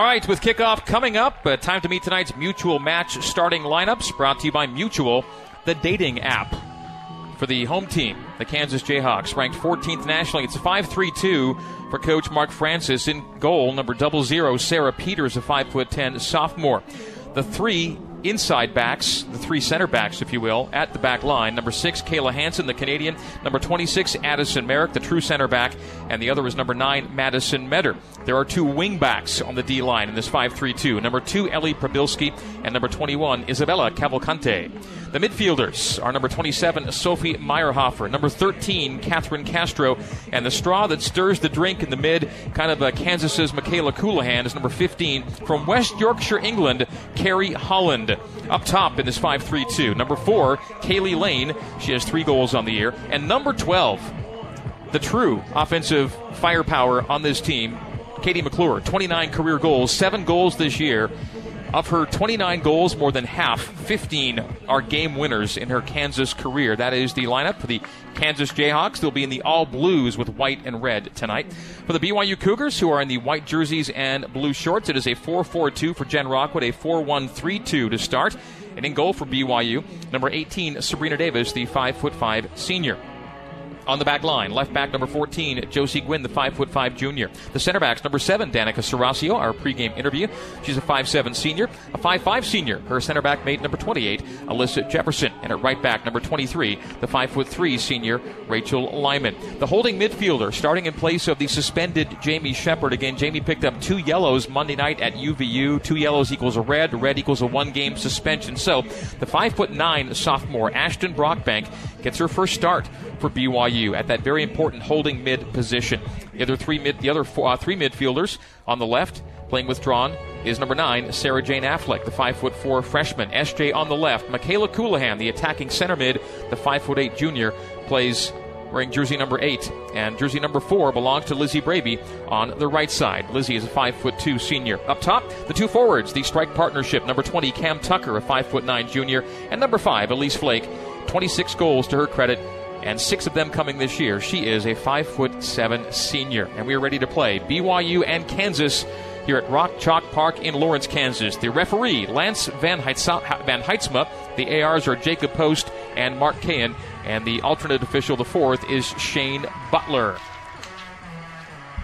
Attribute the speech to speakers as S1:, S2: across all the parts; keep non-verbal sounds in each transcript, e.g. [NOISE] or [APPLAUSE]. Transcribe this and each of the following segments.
S1: All right, with kickoff coming up, uh, time to meet tonight's mutual match starting lineups brought to you by Mutual, the dating app. For the home team, the Kansas Jayhawks, ranked 14th nationally. It's 5 3 2 for coach Mark Francis. In goal, number double zero, Sarah Peters, a 5'10 sophomore. The three inside backs, the three center backs, if you will, at the back line. Number six, Kayla Hanson, the Canadian. Number 26, Addison Merrick, the true center back. And the other is number nine, Madison Metter. There are two wing backs on the D line in this 5 3 2. Number two, Ellie Prabilski, and number 21, Isabella Cavalcante. The midfielders are number 27, Sophie Meyerhofer, number 13, Catherine Castro, and the straw that stirs the drink in the mid, kind of Kansas's Michaela Colohan, is number 15, from West Yorkshire, England, Carrie Holland. Up top in this 5 3 2. Number 4, Kaylee Lane, she has three goals on the year, and number 12, the true offensive firepower on this team, Katie McClure, 29 career goals, seven goals this year. Of her 29 goals, more than half, 15 are game winners in her Kansas career. That is the lineup for the Kansas Jayhawks. They'll be in the all blues with white and red tonight. For the BYU Cougars, who are in the white jerseys and blue shorts, it is a 4 4 2 for Jen Rockwood, a 4 1 3 2 to start. And in goal for BYU, number 18, Sabrina Davis, the 5 5 senior on the back line. Left back number 14, Josie Gwynn, the 5'5 junior. The center backs number 7, Danica Serasio, our pregame interview. She's a 5'7 senior. A 5'5 senior, her center back mate number 28, Alyssa Jefferson. And at right back number 23, the 5'3 senior, Rachel Lyman. The holding midfielder, starting in place of the suspended Jamie Shepard. Again, Jamie picked up two yellows Monday night at UVU. Two yellows equals a red. red equals a one game suspension. So the 5'9 sophomore, Ashton Brockbank, gets her first start for BYU at that very important holding mid position. The other three mid, the other four, uh, three midfielders on the left playing withdrawn is number nine Sarah Jane Affleck, the five foot four freshman. SJ on the left, Michaela Colohan, the attacking center mid, the five foot eight junior, plays wearing jersey number eight, and jersey number four belongs to Lizzie Braby on the right side. Lizzie is a five foot two senior. Up top, the two forwards, the strike partnership. Number twenty, Cam Tucker, a five foot nine junior, and number five, Elise Flake, twenty six goals to her credit and six of them coming this year. She is a five foot seven senior, and we are ready to play BYU and Kansas here at Rock Chalk Park in Lawrence, Kansas. The referee, Lance Van, Heitzma, Van Heitzma. The ARs are Jacob Post and Mark Cahan, and the alternate official, the fourth, is Shane Butler.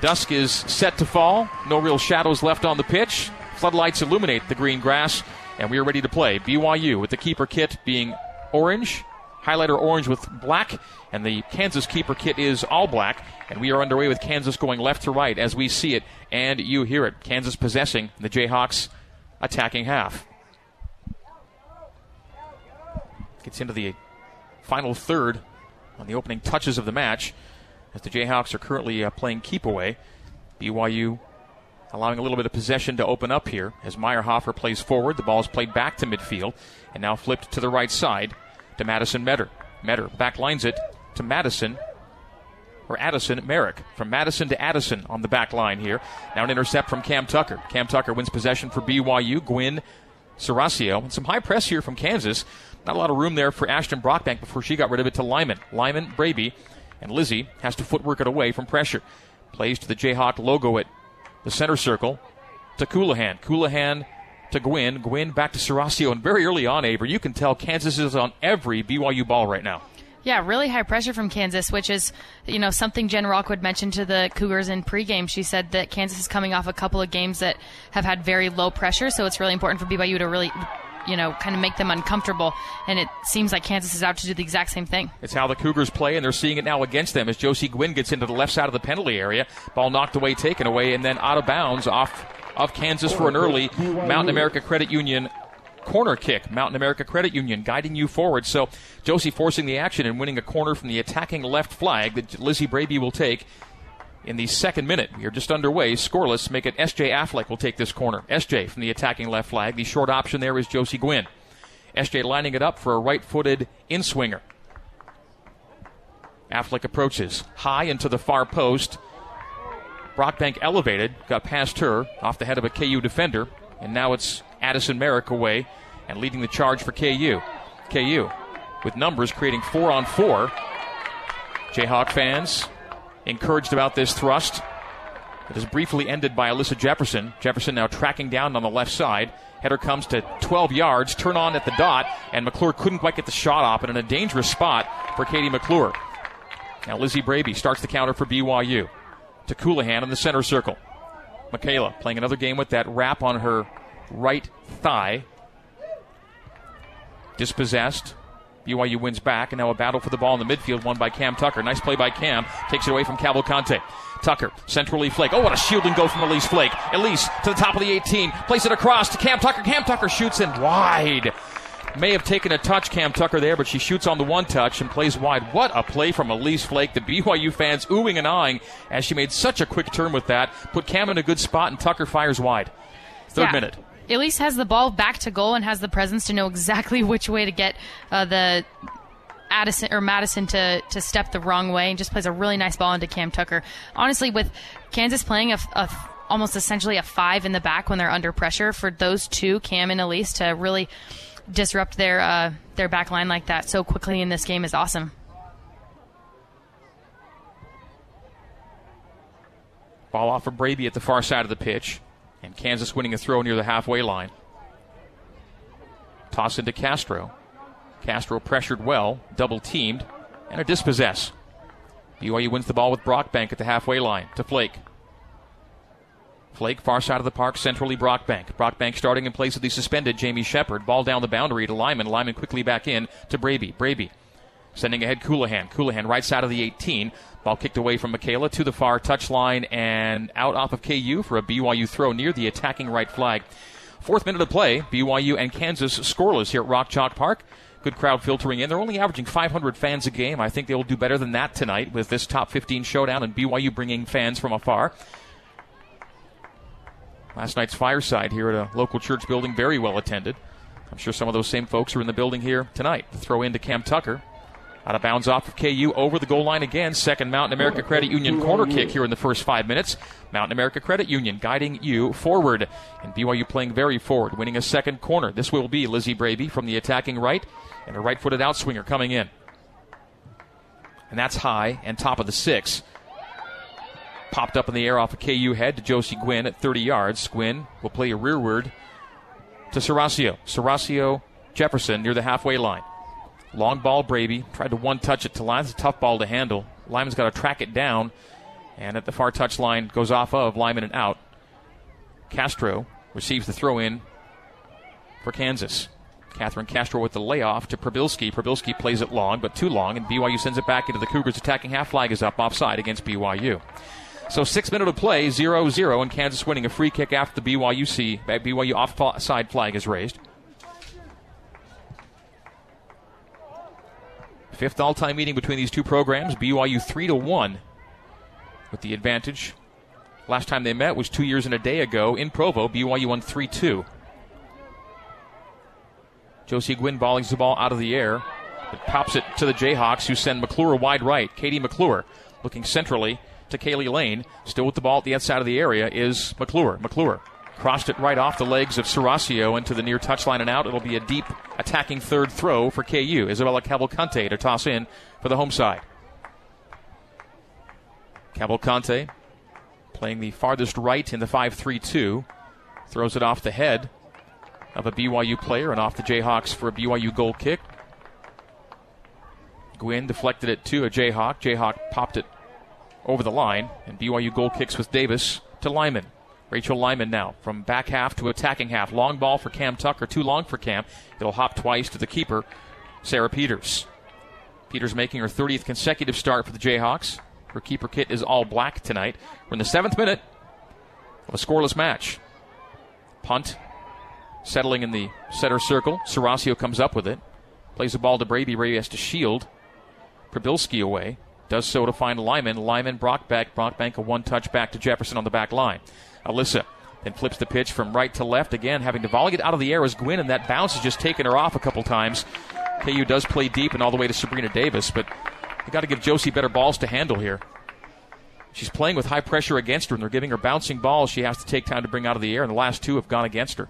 S1: Dusk is set to fall. No real shadows left on the pitch. Floodlights illuminate the green grass, and we are ready to play. BYU with the keeper kit being orange highlighter orange with black, and the Kansas keeper kit is all black. And we are underway with Kansas going left to right as we see it and you hear it. Kansas possessing, the Jayhawks attacking half. Gets into the final third on the opening touches of the match as the Jayhawks are currently uh, playing keep away. BYU allowing a little bit of possession to open up here as Meyerhofer plays forward. The ball is played back to midfield and now flipped to the right side to Madison Metter. Metter backlines it to Madison or Addison Merrick. From Madison to Addison on the back line here. Now an intercept from Cam Tucker. Cam Tucker wins possession for BYU. Gwynn Serasio. And some high press here from Kansas. Not a lot of room there for Ashton Brockbank before she got rid of it to Lyman. Lyman, Braby, and Lizzie has to footwork it away from pressure. Plays to the Jayhawk logo at the center circle to Colohan. Colohan to Gwynn. Gwynn back to Serasio. And very early on, Aver, you can tell Kansas is on every BYU ball right now.
S2: Yeah, really high pressure from Kansas, which is, you know, something Jen Rockwood mentioned to the Cougars in pregame. She said that Kansas is coming off a couple of games that have had very low pressure, so it's really important for BYU to really you know, kind of make them uncomfortable. And it seems like Kansas is out to do the exact same thing.
S1: It's how the Cougars play, and they're seeing it now against them as Josie Gwynn gets into the left side of the penalty area. Ball knocked away, taken away, and then out of bounds off of Kansas for an early Mountain America Credit Union corner kick. Mountain America Credit Union guiding you forward. So Josie forcing the action and winning a corner from the attacking left flag that Lizzie Braby will take in the second minute. We are just underway. Scoreless. Make it SJ Affleck will take this corner. SJ from the attacking left flag. The short option there is Josie Gwynn. SJ lining it up for a right footed in swinger. Affleck approaches high into the far post. Brockbank elevated, got past her, off the head of a KU defender, and now it's Addison Merrick away and leading the charge for KU. KU with numbers creating four on four. Jayhawk fans encouraged about this thrust. It is briefly ended by Alyssa Jefferson. Jefferson now tracking down on the left side. Header comes to 12 yards, turn on at the dot, and McClure couldn't quite get the shot off, and in a dangerous spot for Katie McClure. Now Lizzie Braby starts the counter for BYU. To Colohan in the center circle. Michaela playing another game with that wrap on her right thigh. Dispossessed. BYU wins back, and now a battle for the ball in the midfield, won by Cam Tucker. Nice play by Cam. Takes it away from Cavalcante. Tucker, centrally Flake. Oh, what a shielding go from Elise Flake. Elise to the top of the 18. Place it across to Cam Tucker. Cam Tucker shoots in wide. May have taken a touch, Cam Tucker, there, but she shoots on the one touch and plays wide. What a play from Elise Flake. The BYU fans oohing and ahhing as she made such a quick turn with that. Put Cam in a good spot, and Tucker fires wide. Third
S2: Yeah.
S1: minute.
S2: Elise has the ball back to goal and has the presence to know exactly [LAUGHS] which way to get uh, the Addison or Madison to to step the wrong way and just plays a really nice ball into Cam Tucker. Honestly, with Kansas playing a, a almost essentially a five in the back when they're under pressure, for those two, Cam and Elise, to really disrupt their uh, their back line like that so quickly in this game is awesome.
S1: Ball off of Braby at the far side of the pitch, and Kansas winning a throw near the halfway line. Toss into Castro. Castro pressured well, double teamed, and a dispossess. BYU wins the ball with Brockbank at the halfway line to Flake. Flake, far side of the park, centrally Brockbank. Brockbank starting in place of the suspended Jamie Shepard. Ball down the boundary to Lyman. Lyman quickly back in to Braby. Braby sending ahead Colohan. Colohan right side of the 18. Ball kicked away from Michaela to the far touchline and out off of KU for a BYU throw near the attacking right flag. Fourth minute of play, BYU and Kansas scoreless here at Rock Chalk Park. Good crowd filtering in. They're only averaging 500 fans a game. I think they will do better than that tonight with this top 15 showdown and BYU bringing fans from afar. Last night's fireside here at a local church building, very well attended. I'm sure some of those same folks are in the building here tonight. Throw in to Cam Tucker. Out of bounds off of KU over the goal line again. Second Mountain America Credit Union corner kick here in the first five minutes. Mountain America Credit Union guiding you forward. And BYU playing very forward, winning a second corner. This will be Lizzie Braby from the attacking right and a right footed outswinger coming in. And that's high and top of the six. Popped up in the air off a KU head to Josie Gwynn at 30 yards. Gwynn will play a rearward to Serasio. Serasio Jefferson near the halfway line. Long ball, Braby. Tried to one touch it to Lyman. It's a tough ball to handle. Lyman's got to track it down. And at the far touch line, goes off of Lyman and out. Castro receives the throw in for Kansas. Catherine Castro with the layoff to Prabilski. Prabilski plays it long, but too long, and BYU sends it back into the Cougars' attacking half flag is up offside against BYU. So six minute of play, 0-0, and Kansas winning a free kick after the BYU C, BYU offside flag is raised. Fifth all-time meeting between these two programs. BYU three to one, with the advantage. Last time they met was two years and a day ago in Provo. BYU won three two. Josie Gwynn volleys the ball out of the air. It pops it to the Jayhawks, who send McClure wide right. Katie McClure looking centrally to Kaylee Lane. Still with the ball at the outside of the area is McClure. McClure crossed it right off the legs of Serasio into the near touchline and out. It'll be a deep attacking third throw for KU. Isabella Cavalcante to toss in for the home side. Cavalcante playing the farthest right in the 5 3 2. Throws it off the head of a BYU player and off the Jayhawks for a BYU goal kick. Gwynn deflected it to a Jayhawk. Jayhawk popped it over the line, and BYU goal kicks with Davis to Lyman. Rachel Lyman now from back half to attacking half. Long ball for Cam Tucker, too long for Cam. It'll hop twice to the keeper, Sarah Peters. Peters making her 30th consecutive start for the Jayhawks. Her keeper kit is all black tonight. We're in the seventh minute of a scoreless match. Punt, settling in the center circle. Serasio comes up with it. Plays the ball to Braby. Braby has to shield. Prabilski away. Does so to find Lyman. Lyman, Brockbank. Brockbank, a one touch back to Jefferson on the back line. Alyssa then flips the pitch from right to left again, having to volley it out of the air as Gwynn, and that bounce has just taken her off a couple times. KU does play deep and all the way to Sabrina Davis, but you got to give Josie better balls to handle here. She's playing with high pressure against her, and they're giving her bouncing balls she has to take time to bring out of the air, and the last two have gone against her.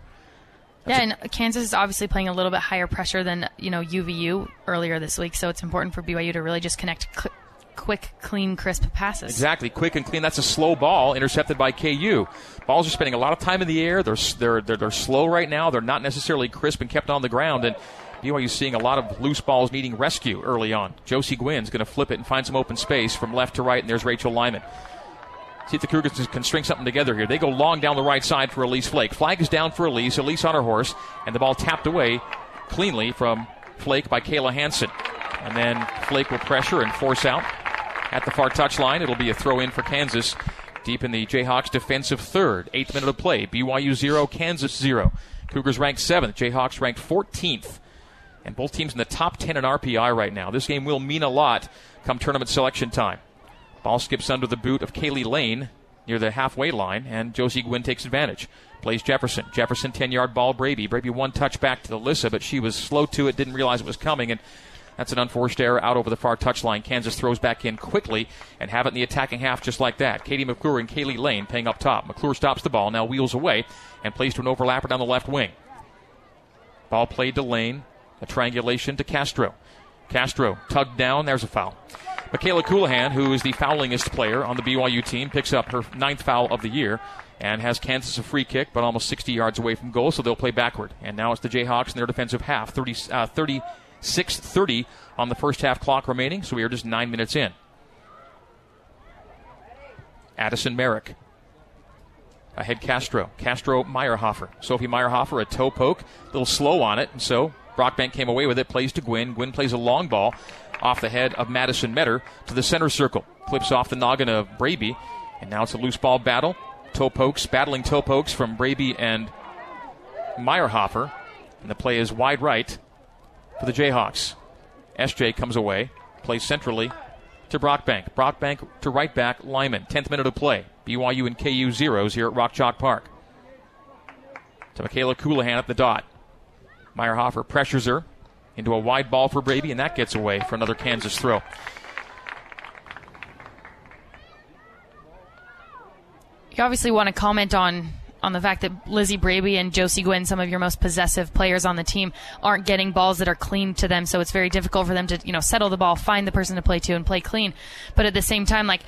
S2: yeah, and Kansas is obviously playing a little bit higher pressure than you know UVU earlier this week, so it's important for BYU to really just connect cl- quick, clean, crisp passes.
S1: Exactly, quick and clean. That's a slow ball intercepted by KU. Balls are spending a lot of time in the air. They're they're they're, they're slow right now. They're not necessarily crisp and kept on the ground. And BYU's seeing a lot of loose balls needing rescue early on. Josie Gwynn's going to flip it and find some open space from left to right, and there's Rachel Lyman. See if the Cougars can string something together here. They go long down the right side for Elise Flake. Flag is down for Elise. Elise on her horse, and the ball tapped away cleanly from Flake by Kayla Hanson. And then Flake will pressure and force out at the far touchline. It'll be a throw in for Kansas deep in the Jayhawks defensive third. Eighth minute of play. BYU 0, Kansas 0. Cougars ranked 7th. Jayhawks ranked 14th. And both teams in the top 10 in RPI right now. This game will mean a lot come tournament selection time. Ball skips under the boot of Kaylee Lane near the halfway line, and Josie Gwynn takes advantage. Plays Jefferson. Jefferson 10 yard ball, Braby. Braby one touch back to Alyssa, but she was slow to it, didn't realize it was coming, and that's an unforced error out over the far touchline. Kansas throws back in quickly and have it in the attacking half just like that. Katie McClure and Kaylee Lane paying up top. McClure stops the ball, now wheels away, and plays to an overlapper down the left wing. Ball played to Lane. A triangulation to Castro. Castro tugged down. There's a foul. Michaela Colohan, who is the foulingest player on the BYU team, picks up her ninth foul of the year and has Kansas a free kick, but almost 60 yards away from goal, so they'll play backward. And now it's the Jayhawks in their defensive half. 30, uh, 36 30 on the first half clock remaining, so we are just nine minutes in. Addison Merrick. Ahead Castro. Castro Meyerhofer. Sophie Meyerhofer, a toe poke. A little slow on it, and so Brockbank came away with it, plays to Gwynn. Gwynn plays a long ball off the head of Madison Metter to the center circle. Clips off the noggin of Braby, and now it's a loose ball battle. Toe pokes, battling toe pokes from Braby and Meyerhofer. And the play is wide right for the Jayhawks. SJ comes away, plays centrally to Brockbank. Brockbank to right back, Lyman. 10th minute of play. BYU and KU zeros here at Rock Chalk Park. To Michaela Colohan at the dot. Meyerhofer pressures her into a wide ball for Braby, and that gets away for another Kansas throw.
S2: You obviously want to comment on on the fact that Lizzie Braby and Josie Gwynn, some of your most possessive players on the team, aren't getting balls that are clean to them. So it's very difficult for them to, you know, settle the ball, find the person to play to, and play clean. But at the same time, like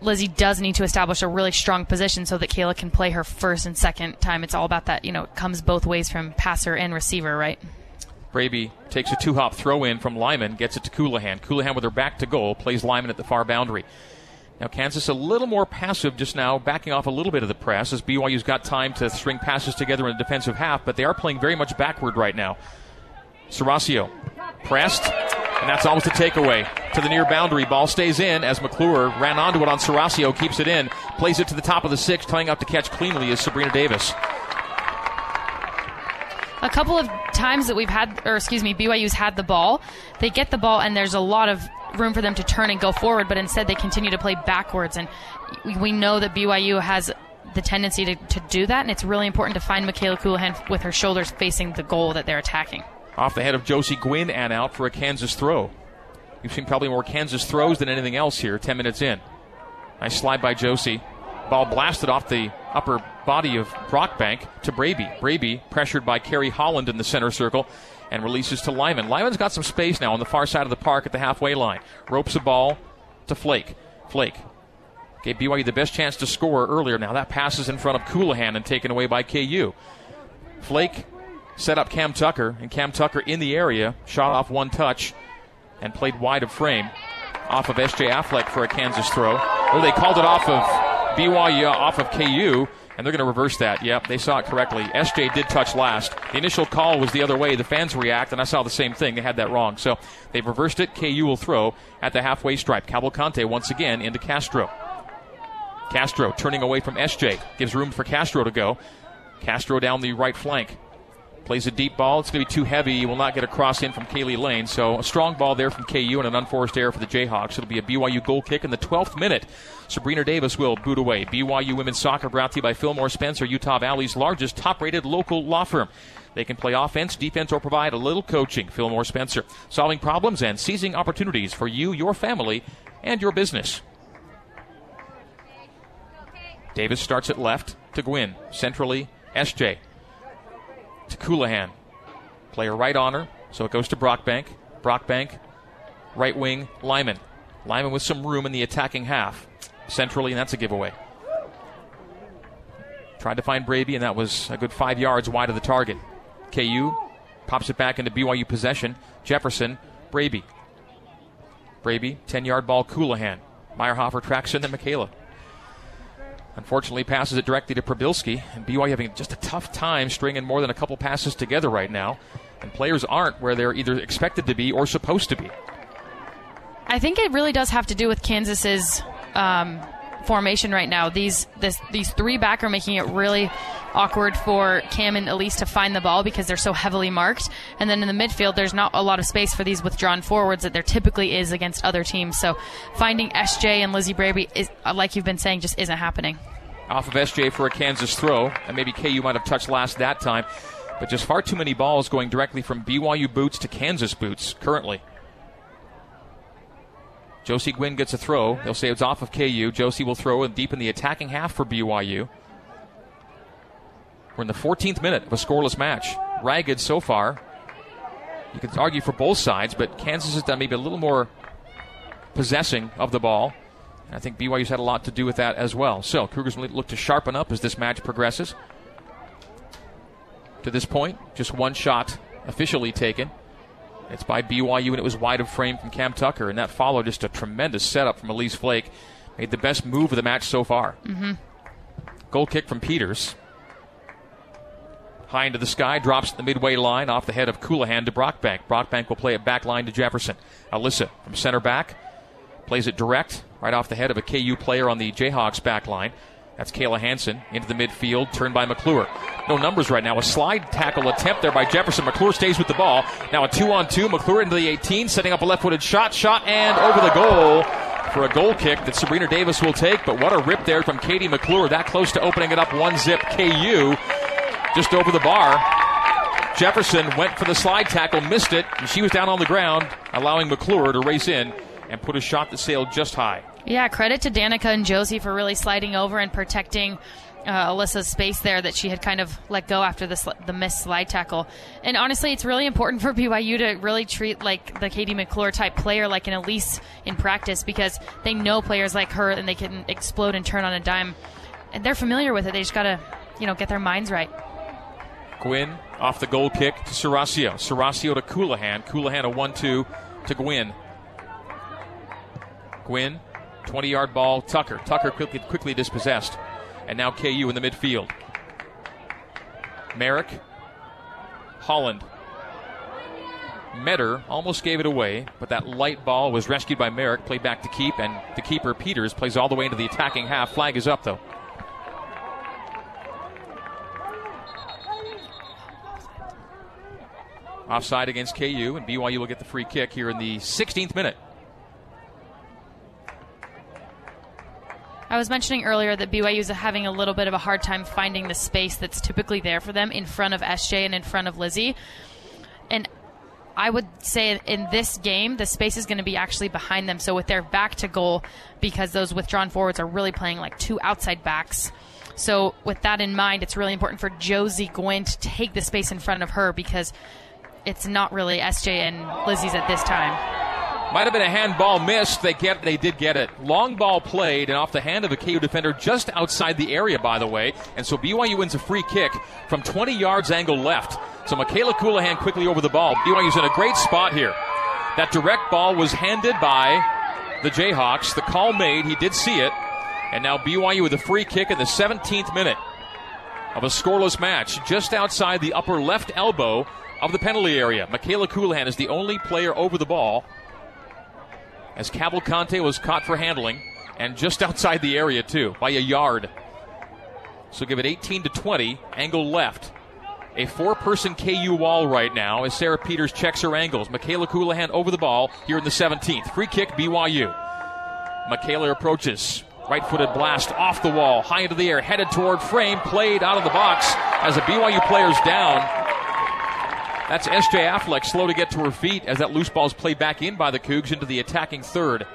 S2: Lizzie does need to establish a really strong position so that Kayla can play her first and second time. It's all about that, you know, it comes both ways from passer and receiver, right?
S1: Braby takes a two hop throw in from Lyman, gets it to Colohan. Colohan with her back to goal, plays Lyman at the far boundary. Now, Kansas a little more passive just now, backing off a little bit of the press as BYU's got time to string passes together in the defensive half, but they are playing very much backward right now. Serasio pressed, and that's almost a takeaway to the near boundary. Ball stays in as McClure ran onto it on Serasio, keeps it in, plays it to the top of the six, tying up to catch cleanly is Sabrina Davis.
S2: A couple of times that we've had, or excuse me, BYU's had the ball, they get the ball and there's a lot of room for them to turn and go forward, but instead they continue to play backwards. And we know that BYU has the tendency to, to do that, and it's really important to find Michaela Colohan with her shoulders facing the goal that they're attacking.
S1: Off the head of Josie Gwynn and out for a Kansas throw. You've seen probably more Kansas throws than anything else here, 10 minutes in. Nice slide by Josie. Ball blasted off the upper body of Brockbank to Braby. Braby pressured by Kerry Holland in the center circle and releases to Lyman. Lyman's got some space now on the far side of the park at the halfway line. Ropes a ball to Flake. Flake gave BYU the best chance to score earlier. Now that passes in front of Colohan and taken away by KU. Flake set up Cam Tucker, and Cam Tucker in the area, shot off one touch, and played wide of frame off of SJ Affleck for a Kansas throw. Oh, they called it off of BYU, off of KU, and they're going to reverse that. Yep, they saw it correctly. SJ did touch last. The initial call was the other way. The fans react, and I saw the same thing. They had that wrong. So they've reversed it. KU will throw at the halfway stripe. Cavalcante once again into Castro. Castro turning away from SJ. Gives room for Castro to go. Castro down the right flank. Plays a deep ball. It's going to be too heavy. He will not get a cross in from Kaylee Lane. So a strong ball there from KU and an unforced error for the Jayhawks. It'll be a BYU goal kick in the 12th minute. Sabrina Davis will boot away. BYU women's soccer brought to you by Fillmore Spencer, Utah Valley's largest top-rated local law firm. They can play offense, defense, or provide a little coaching. Fillmore Spencer, solving problems and seizing opportunities for you, your family, and your business. Davis starts at left to Gwynn. Centrally, SJ. To Colohan. Player right on her, so it goes to Brockbank. Brockbank, right wing, Lyman. Lyman with some room in the attacking half. Centrally, and that's a giveaway. Tried to find Braby, and that was a good five yards wide of the target. KU pops it back into BYU possession. Jefferson, Braby. Braby, 10 yard ball, Colohan. Meyerhofer tracks in to Michaela. Unfortunately, passes it directly to Prabilski, and BYU having just a tough time stringing more than a couple passes together right now. And players aren't where they're either expected to be or supposed to be.
S2: I think it really does have to do with Kansas's um, formation right now. These this, these three back are making it really awkward for Cam and Elise to find the ball because they're so heavily marked. And then in the midfield, there's not a lot of space for these withdrawn forwards that there typically is against other teams. So finding SJ and Lizzie Braby, is, uh, like you've been saying, just isn't happening.
S1: Off of SJ for a Kansas throw, and maybe KU might have touched last that time, but just far too many balls going directly from BYU boots to Kansas boots currently. Josie Gwynn gets a throw. They'll say it's off of KU. Josie will throw it deep in the attacking half for BYU. We're in the 14th minute of a scoreless match. Ragged so far. You can argue for both sides, but Kansas has done maybe a little more possessing of the ball. I think BYU's had a lot to do with that as well. So Cougars will look to sharpen up as this match progresses. To this point, just one shot officially taken. It's by BYU, and it was wide of frame from Cam Tucker, and that followed just a tremendous setup from Elise Flake. Made the best move of the match so far.
S2: Mm-hmm.
S1: Goal kick from Peters. High into the sky, drops the midway line off the head of Colohan to Brockbank. Brockbank will play it back line to Jefferson. Alyssa from center back plays it direct right off the head of a KU player on the Jayhawks back line. That's Kayla Hanson into the midfield, turned by McClure. No numbers right now. A slide tackle attempt there by Jefferson. McClure stays with the ball. Now a two on two. McClure into the 18, setting up a left footed shot. Shot and over the goal for a goal kick that Sabrina Davis will take. But what a rip there from Katie McClure. That close to opening it up one zip. KU just over the bar. Jefferson went for the slide tackle, missed it, and she was down on the ground, allowing McClure to race in and put a shot that sailed just high.
S2: Yeah, credit to Danica and Josie for really sliding over and protecting uh, Alyssa's space there that she had kind of let go after the, sl- the missed slide tackle. And honestly, it's really important [LAUGHS] for BYU to really treat like the Katie McClure type player like an Elise in practice because they know players like her and they can explode and turn on a dime. And they're familiar with it. They just got to, you know, get their minds right.
S1: Gwynn off the goal kick to Serasio. Serasio to Colohan. Colohan a 1 2 to Gwynn. Gwynn, 20 yard ball. Tucker. Tucker quickly, quickly dispossessed. And now KU in the midfield. Merrick. Holland. Metter almost gave it away, but that light ball was rescued by Merrick, played back to keep, and the keeper Peters plays all the way into the attacking half. Flag is up though. Offside against KU, and BYU will get the free kick here in the 16th minute.
S2: I was mentioning earlier that BYU is having a little bit of a hard time finding the space that's typically there for them in front of SJ and in front of Lizzie. And I would say in this game, the space is going to be actually behind them. So with their back to goal, because those withdrawn forwards are really playing like two outside backs. So with that in mind, it's really important for Josie Gwynn to take the space in front of her because it's not really SJ and Lizzie's at this time.
S1: Might have been a handball missed. They get they did get it. Long ball played and off the hand of a KU defender just outside the area, by the way. And so BYU wins a free kick from 20 yards angle left. So Michaela Colohan quickly over the ball. BYU's in a great spot here. That direct ball was handed by the Jayhawks. The call made. He did see it. And now BYU with a free kick in the 17th minute of a scoreless match just outside the upper left elbow of the penalty area. Michaela Colohan is the only player over the ball as Cavalcante was caught for handling and just outside the area too by a yard. So give it 18 to 20, angle left. A four-person KU wall right now as Sarah Peters checks her angles. Michaela Colohan over the ball here in the 17th. Free kick BYU. Michaela approaches. Right-footed blast off the wall, high into the air, headed toward frame, played out of the box as a BYU player's down. That's SJ Affleck slow to get to her feet as that loose ball is played back in by the Cougs into the attacking third.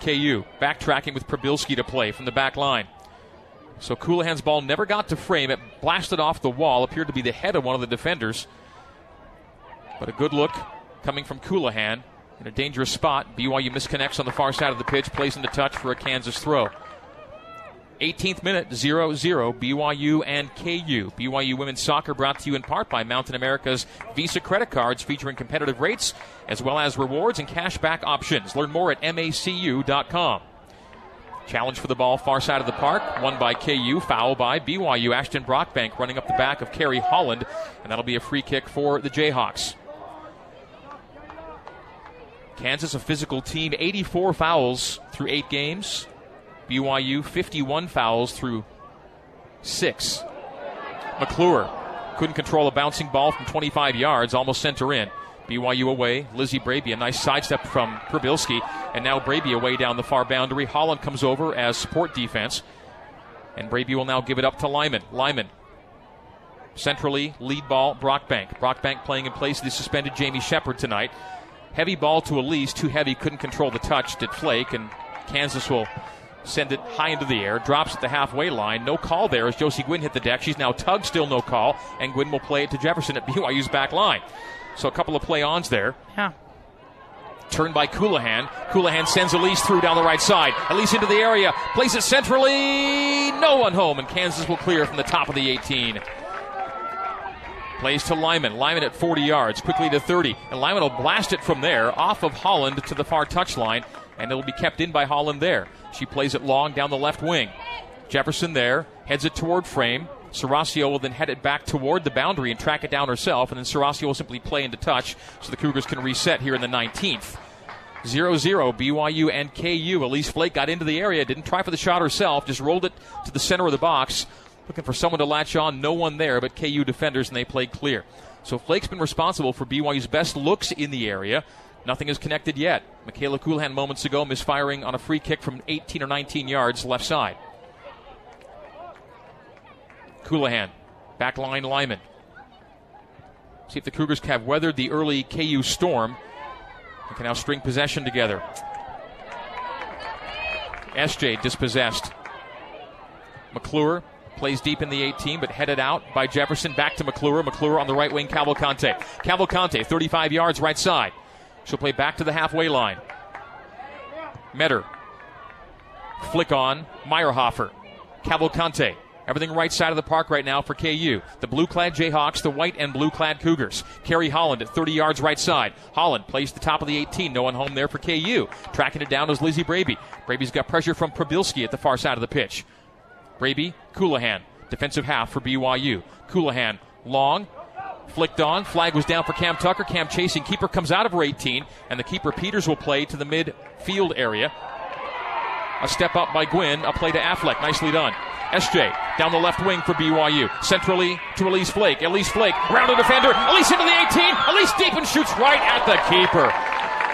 S1: KU backtracking with Prabilski to play from the back line. So Colohan's ball never got to frame. It blasted off the wall, appeared to be the head of one of the defenders. But a good look coming from Colohan in a dangerous spot. BYU misconnects on the far side of the pitch, plays into touch for a Kansas throw. 18th minute, 0 0, BYU and KU. BYU women's soccer brought to you in part by Mountain America's Visa credit cards featuring competitive rates as well as rewards and cashback options. Learn more at macu.com. Challenge for the ball, far side of the park, won by KU, foul by BYU. Ashton Brockbank running up the back of Kerry Holland, and that'll be a free kick for the Jayhawks. Kansas, a physical team, 84 fouls through eight games. BYU 51 fouls through six. McClure couldn't control a bouncing ball from 25 yards, almost sent her in. BYU away. Lizzie Braby, a nice sidestep from Prabilski. And now Braby away down the far boundary. Holland comes over as support defense. And Braby will now give it up to Lyman. Lyman centrally, lead ball, Brockbank. Brockbank playing in place of the suspended Jamie Shepard tonight. Heavy ball to Elise, too heavy, couldn't control the touch, did Flake, and Kansas will send it high into the air, drops at the halfway line. No call there as Josie Gwynn hit the deck. She's now tugged, still no call, and Gwynn will play it to Jefferson at [LAUGHS] BYU's back line. So a couple of play ons there.
S2: Yeah.
S1: Turned by Colohan. Colohan sends Elise through down the right side. Elise into the area. Plays it centrally. No one home, and Kansas will clear from the top of the 18. Plays to Lyman. Lyman at 40 yards, quickly to 30. And Lyman will blast it from there, off of Holland to the far touchline, and it'll be kept in by Holland there. She plays it long down the left wing. Jefferson there, heads it toward frame. Serasio will then head it back toward the boundary and track it down herself, and then Serasio will simply play into touch so the Cougars can reset here in the 19th. 0 0 BYU and KU. Elise Flake got into the area, didn't try for the shot herself, just rolled it to the center of the box, looking for someone to latch on. No one there but KU defenders, and they played clear. So Flake's been responsible for BYU's best looks in the area. Nothing is connected yet. Michaela Colohan moments ago misfiring on a free kick from 18 or 19 yards left side. Colohan, backline Lyman. See if the Cougars have weathered the early KU storm and can now string possession together. SJ dispossessed. McClure plays deep in the 18, but headed out by Jefferson. Back to McClure. McClure on the right wing, Cavalcante. Cavalcante, 35 yards right side. She'll play back to the halfway line. Metter. Flick on. Meyerhofer. Cavalcante. Everything right side of the park right now for KU. The blue clad Jayhawks, the white and blue clad Cougars. Kerry Holland at 30 yards right side. Holland plays the top of the 18. No one home there for KU. Tracking it down is Lizzie Braby. Braby's got pressure from Prabilski at the far side of the pitch. Braby, Colohan. Defensive half for BYU. Colohan, long, flicked on. Flag was down for Cam Tucker. Cam chasing. Keeper comes out of her 18, and the keeper Peters will play to the midfield area. A step up by Gwynn. A play to Affleck. Nicely done. SJ down the left wing for BYU. Centrally to Elise Flake. Elise Flake round the defender. Elise into the 18. Elise deep and shoots right at the keeper.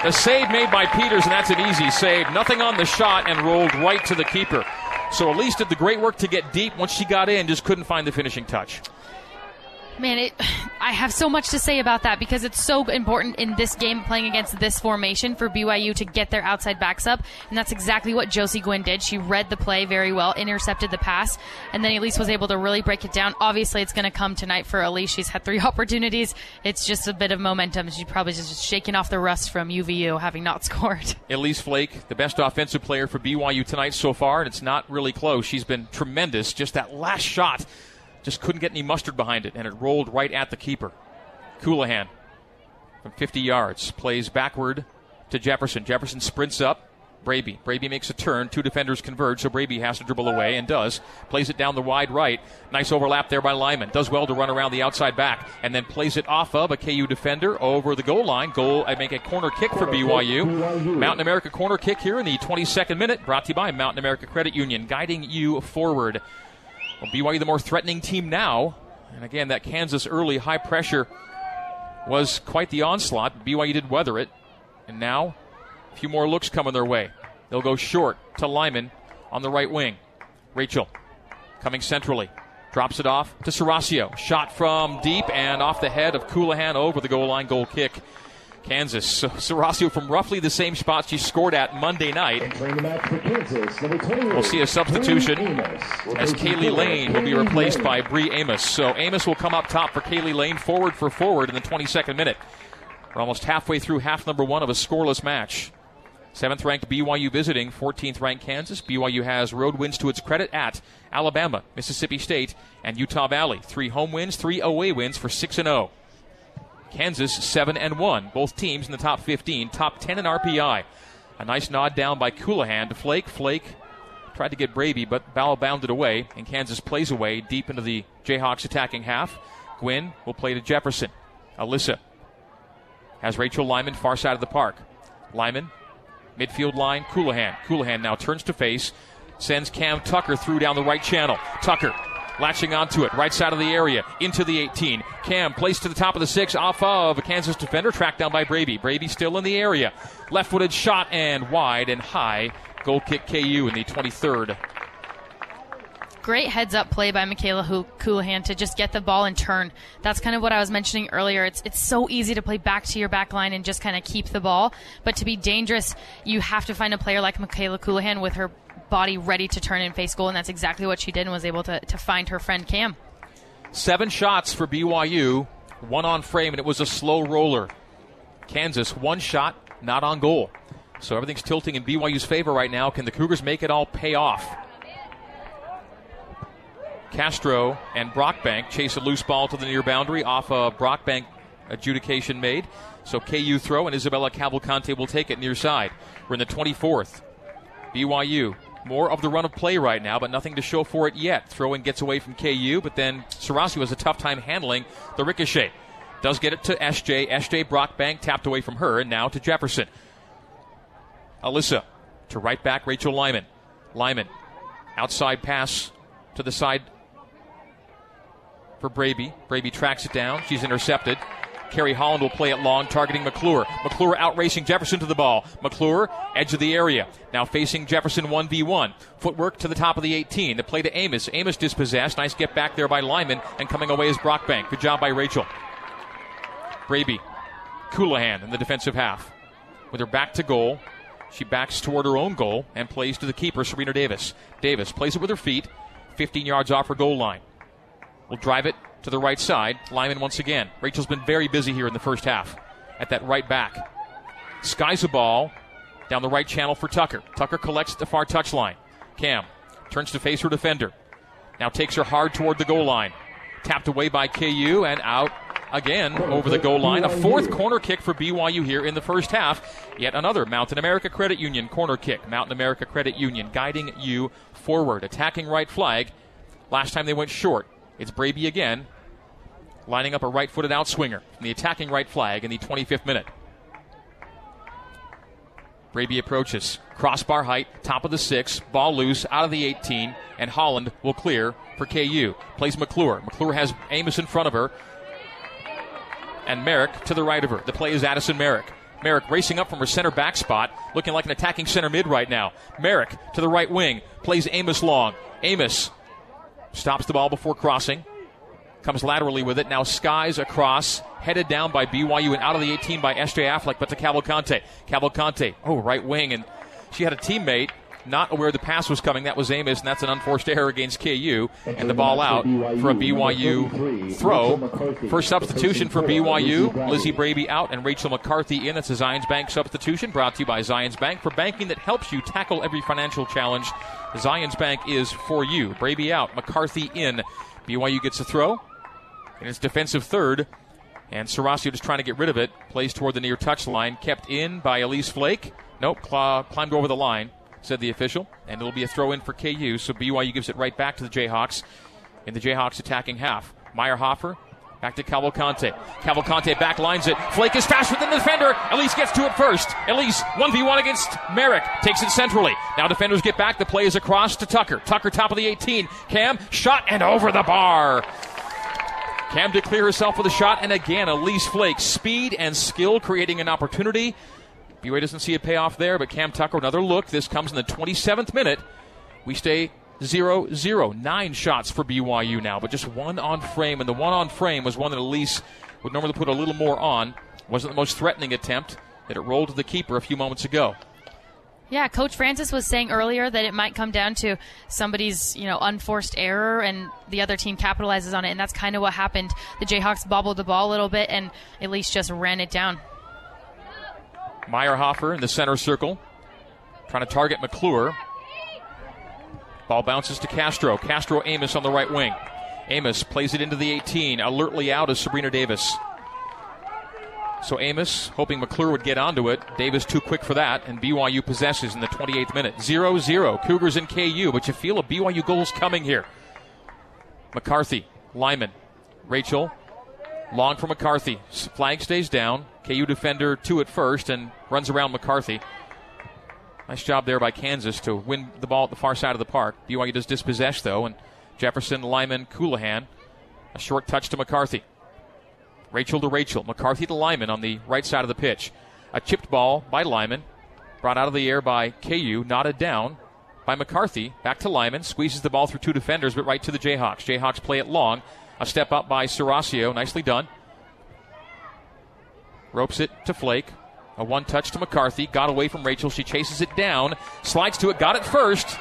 S1: The save made by Peters, and that's an easy save. Nothing on the shot and rolled right to the keeper. So Elise did the great work to get deep. Once she got in, just couldn't find the finishing touch.
S2: Man, it, [SIGHS] I have so much to say about that because it's so important in this game playing against this formation for BYU to get their outside backs up. And that's exactly what Josie Gwynn did. She read the play very well, intercepted the pass, and then Elise was able to really break it down. Obviously, it's going to come tonight for Elise. She's had three [LAUGHS] opportunities. It's just a bit of momentum. She's probably just shaking off the rust from UVU having not [LAUGHS] scored.
S1: Elise Flake, the best offensive player for BYU tonight so far, and it's not really close. She's been tremendous. Just that last shot just couldn't get any mustard behind it, and it rolled right at the keeper. Colohan from 50 yards plays backward to Jefferson. Jefferson sprints up. Braby. Braby makes a turn. Two defenders converge, so Braby has to dribble away and does. Plays it down the wide right. Nice overlap there by Lyman. Does well to run around the outside back and then plays it off of a KU defender over the goal line. Goal, I make a corner kick for BYU. Mountain America corner kick here in the 22nd minute, brought to you by Mountain America Credit Union, guiding you forward. Well, BYU the more threatening team now. And again, that Kansas early high pressure was quite the onslaught. BYU did weather it. And now, a few more looks coming their way. They'll go short to Lyman on the right wing. Rachel coming centrally. Drops it off to Serasio. Shot from deep and off the head of Colohan over the goal line. Goal kick Kansas. So Serasio from roughly the same spot she scored at Monday night. We'll see a substitution as Kaylee Lane will be replaced by Bree Amos. So Amos will come up top for Kaylee Lane, forward for forward in the 22nd minute. We're almost halfway through half number one of a scoreless match. Seventh ranked BYU visiting 14th ranked Kansas. BYU has road wins to its credit at Alabama, Mississippi State, and Utah Valley. Three home wins, three away wins for 6 and 0. Kansas 7 and 1. Both teams in the top 15, top 10 in RPI. A nice nod down by Colohan to Flake. Flake tried to get Braby, but Ball bounded away, and Kansas plays away deep into the Jayhawks attacking half. Gwynn will play to Jefferson. Alyssa has Rachel Lyman far side of the park. Lyman, midfield line, Colohan. Colohan now turns to face, sends Cam Tucker through down the right channel. Tucker latching onto it, right side of the area, into the 18. Cam placed to the top of the six, off of a Kansas defender, tracked down by Braby. Braby still in the area. Left footed shot and wide and high. Goal kick KU in the 23rd.
S2: Great heads up play by Michaela Colohan to just get the ball and turn. That's kind of what I was mentioning earlier. It's it's so easy to play back to your back line and just kind of keep the ball, but to be dangerous, you have to find a player like Michaela Colohan with her body ready to turn and face goal, and that's exactly what she did and was able to, to find her friend Cam.
S1: Seven shots for BYU, one on frame, and it was a slow roller. Kansas, one shot, not on goal. So everything's tilting in BYU's favor right now. Can the Cougars make it all pay off? Castro and Brockbank chase a loose ball to the near boundary off a Brockbank adjudication made. So KU throw and Isabella Cavalcante will take it near side. We're in the 24th. BYU more of the run of play right now, but nothing to show for it yet. Throw Throwing gets away from KU, but then Serasio has a tough time handling the ricochet. Does get it to SJ. SJ Brockbank tapped away from her, and now to Jefferson. Alyssa to right back Rachel Lyman. Lyman outside pass to the side for Braby. Braby tracks it down. She's intercepted. Kerry Holland will play it long, targeting McClure. McClure out racing Jefferson to the ball. McClure, edge of the area. Now facing Jefferson 1v1. Footwork to the top of the 18. The play to Amos. Amos dispossessed. Nice get back there by Lyman. And coming away is Brockbank. Good job by Rachel. Braby. Colohan in the defensive half. With her back to goal, she backs toward her own goal and plays to the keeper, Sabrina Davis. Davis plays it with her feet, 15 yards off her goal line. Will drive it to the right side. Lyman once again. Rachel's been very busy here in the first half at that right back. Skies a ball down the right channel for Tucker. Tucker collects the far touchline. Cam turns to face her defender. Now takes her hard toward the goal line. Tapped away by KU and out again over the goal line. A fourth corner kick for BYU here in the first half. Yet another Mountain America Credit Union corner kick. Mountain America Credit Union guiding you forward. Attacking right flag. Last time they went short. It's Braby again lining up a right footed outswinger from the attacking right flag in the 25th minute. Braby approaches. Crossbar height, top of the six, ball loose, out of the 18, and Holland will clear for KU. Plays McClure. McClure has Amos in front of her, and Merrick to the right of her. The play is Addison Merrick. Merrick racing up from her center back spot, looking like an attacking center mid right now. Merrick to the right wing, plays Amos long. Amos stops the ball before crossing, comes laterally with it. Now skies across, headed down by BYU and out of the 18 by S.J. Affleck, but to Cavalcante. Cavalcante, oh, right wing, and she had a teammate not aware the pass was coming. That was Amos, and that's an unforced error against KU. And the ball out for a BYU throw. First substitution for BYU. Lizzie Braby out and Rachel McCarthy in. That's a Zions Bank substitution brought to you by Zions Bank for banking that helps you tackle every financial challenge. Zions Bank is for you. Braby out, McCarthy in. BYU gets a throw. And it's defensive third. And Serasio just trying to get rid of it. Plays toward the near touchline. Kept in by Elise Flake. Nope, cl- climbed over the line said the official. And it'll be a throw in for KU. So BYU gives it right back to the Jayhawks in the Jayhawks attacking half. Meyerhofer back to Cavalcante. Cavalcante back lines it. Flake is faster than the defender. Elise gets to it first. Elise 1v1 against Merrick. Takes it centrally. Now defenders get back. The play is across to Tucker. Tucker top of the 18. Cam shot and over the bar. Cam to clear herself with a shot, and again, Elise Flake. Speed and skill creating an opportunity. BYU doesn't see a payoff there, but Cam Tucker, another look. This comes in the 27th minute. We stay 0 0. Nine shots for BYU now, but just one on frame. And the one on frame was one that Elise would normally put a little more on. Wasn't the most threatening attempt that it rolled to the keeper a few moments ago.
S2: Yeah, Coach Francis was saying earlier that it might come down to somebody's, you know, unforced error and the other team capitalizes on it, and that's kind of what happened. The Jayhawks bobbled the ball a little bit, and Elise just ran it down.
S1: Meyerhofer in the center circle, trying to target McClure. Ball bounces to Castro. Castro Amos on the right wing. Amos plays it into the 18. Alertly out is Sabrina Davis. So Amos, hoping McClure would get onto it. Davis too quick for that, and BYU possesses in the 28th minute. 0 0. Cougars in KU, but you feel a BYU goal's coming here. McCarthy, Lyman, Rachel, long for McCarthy. Flag stays down. KU defender two at first and runs around McCarthy. Nice job there by Kansas to win the ball at the far side of the park. BYU does dispossess, though, and Jefferson, Lyman, Colohan. A short touch to McCarthy. Rachel to Rachel. McCarthy to Lyman on the right side of the pitch. A chipped ball by Lyman. Brought out of the air by KU. Knotted down by McCarthy. Back to Lyman. Squeezes the ball through two defenders, but right to the Jayhawks. Jayhawks play it long. A step up by Serasio. Nicely done. Ropes it to Flake. A one touch to McCarthy. Got away from Rachel. She chases it down. Slides to it. Got it first.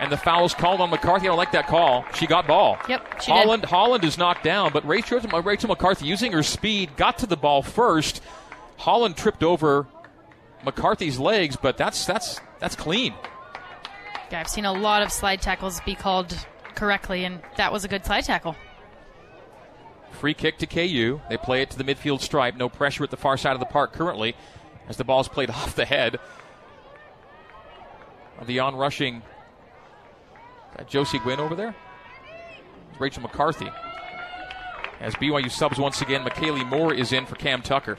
S1: And the foul is called on McCarthy. I don't like that call. She got ball.
S2: Yep,
S1: Holland
S2: did.
S1: Holland is knocked down, but Rachel, Rachel McCarthy using her speed got to the ball first. Holland tripped over McCarthy's legs, but that's that's that's clean.
S2: Yeah, I've seen a lot of slide tackles be called correctly, and that was a good slide tackle.
S1: Free kick to KU. They play it to the midfield stripe. No pressure at the far side of the park currently, as the ball's played [LAUGHS] off the head of the on-rushing Got Josie Gwynn over there. It's Rachel McCarthy. As BYU subs once again, McKaylee Moore is in for Cam Tucker.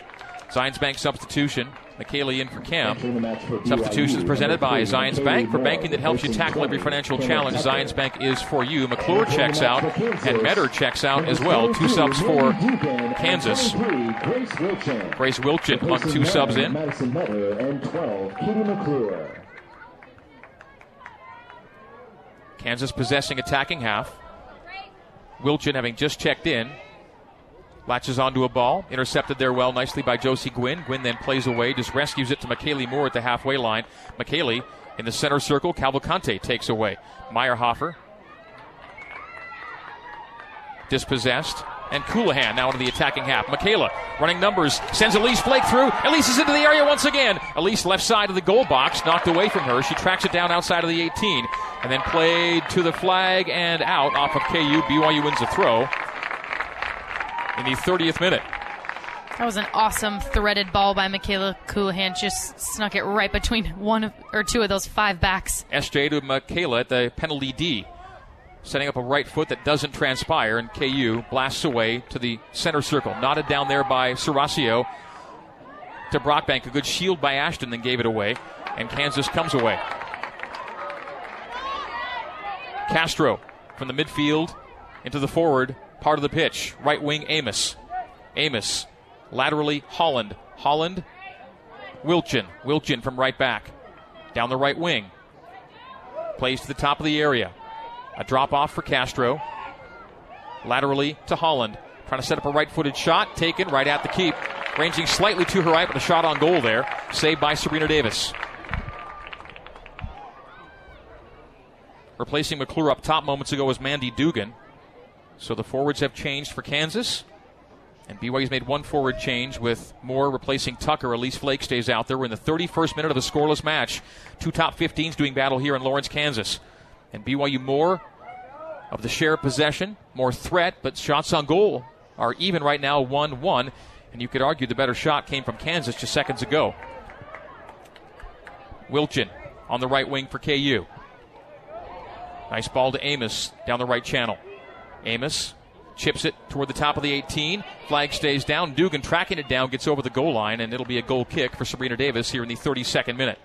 S1: Zions Bank substitution. McKaylee in for Cam. Substitutions presented by Zions Bank. For banking that helps you tackle every financial challenge, Zions Bank is for you. McClure checks out, and Metter checks out as well. Two subs for Kansas. Grace Wilchin among two subs in.
S3: Madison Metter and 12, Katie McClure.
S1: Kansas possessing attacking half. Wilchin having just checked in. Latches onto a ball. Intercepted there well nicely by Josie Gwynn. Gwynn then plays away, just rescues it to McKaylee Moore at the halfway line. McKaylee in the center circle. Cavalcante takes away. Meyerhofer. Dispossessed. And Colohan now into the attacking half. Michaela running numbers. Sends Elise Flake through. Elise is into the area once again. Elise left side of the goal box. Knocked away from her. She tracks it down outside of the 18. And then played to the flag and out off of KU. BYU wins the throw in the 30th minute.
S2: That was an awesome threaded ball by Michaela Colohan. Just snuck it right between one of, or two of those five backs.
S1: SJ to Michaela at the penalty D. Setting up a right foot that doesn't transpire, and KU blasts away to the center circle. Knotted down there by Serasio to Brockbank. A good shield by Ashton, then gave it away, and Kansas comes away. Castro from the midfield into the forward part of the pitch. Right wing Amos. Amos laterally Holland. Holland Wilchin. Wilchin from right back. Down the right wing. Plays to the top of the area. A drop off for Castro. Laterally to Holland. Trying to set up a right footed shot. Taken right at the keep. Ranging slightly to her right, but a shot on goal there. Saved by Sabrina Davis. Replacing McClure up top moments ago was Mandy Dugan. So the forwards have changed for Kansas. And BYU's made one forward change with Moore replacing Tucker. Elise Flake stays out there. We're in the 31st minute of a scoreless match. Two top 15s doing battle here in Lawrence, Kansas. And BYU more of the share of possession, more threat, but shots on goal are even right now 1 1. And you could argue the better shot came from Kansas just seconds ago. Wilchin on the right wing for KU. Nice ball to Amos down the right channel. Amos chips it toward the top of the 18. Flag stays down. Dugan tracking it down, gets over the goal line, and it'll be a goal kick for Sabrina Davis here in the 32nd minute.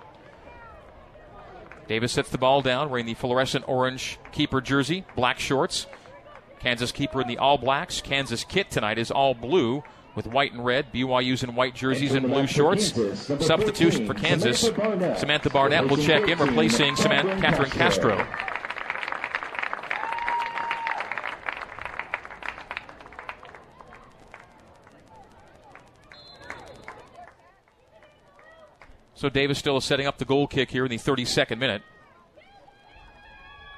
S1: Davis sets the ball down, wearing the fluorescent orange keeper jersey, black shorts. Kansas keeper in the all blacks. Kansas kit tonight is all blue with white and red. BYU's in white jerseys and blue shorts. Substitution for Kansas. Samantha Barnett will check in, replacing Samantha Catherine Castro. So Davis still is setting up the goal kick here in the 32nd minute.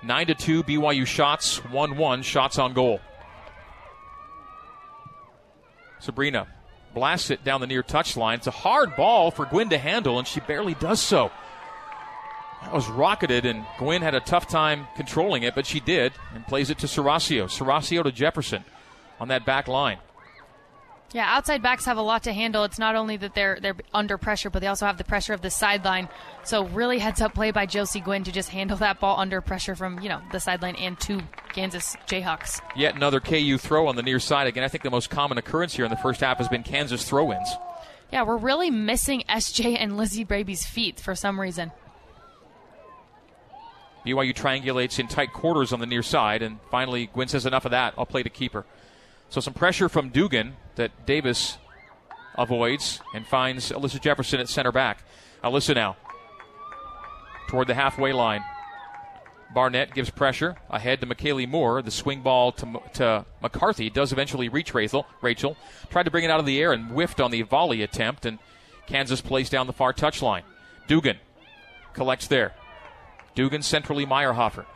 S1: 9 to 2 BYU shots, 1 1 shots on goal. Sabrina blasts it down the near touchline. It's a hard ball for Gwynn to handle, and she barely does so. That was rocketed, and Gwynn had a tough time controlling it, but she did, and plays it to Serasio. Serasio to Jefferson on that back line.
S2: Yeah, outside backs have a lot to handle. It's not only that they're they're under pressure, but they also have the pressure of the sideline. So really heads up play by Josie Gwynn to just handle that ball under pressure from, you know, the sideline and two Kansas Jayhawks.
S1: Yet another KU throw on the near side. Again, I think the most common occurrence here in the first half has been Kansas throw ins.
S2: Yeah, we're really missing SJ and Lizzie Braby's feet for some reason.
S1: BYU triangulates in tight quarters on the near side, and finally Gwynn says enough of that. I'll play to keeper. So some pressure from Dugan that Davis avoids and finds Alyssa Jefferson at center back. Alyssa now toward the halfway line. Barnett gives pressure ahead to McKaylee Moore. The swing ball to, to McCarthy does eventually reach Rachel. Rachel tried to bring it out of the air and whiffed on the volley attempt, and Kansas plays down the far touchline. Dugan collects there. Dugan centrally Meyerhofer.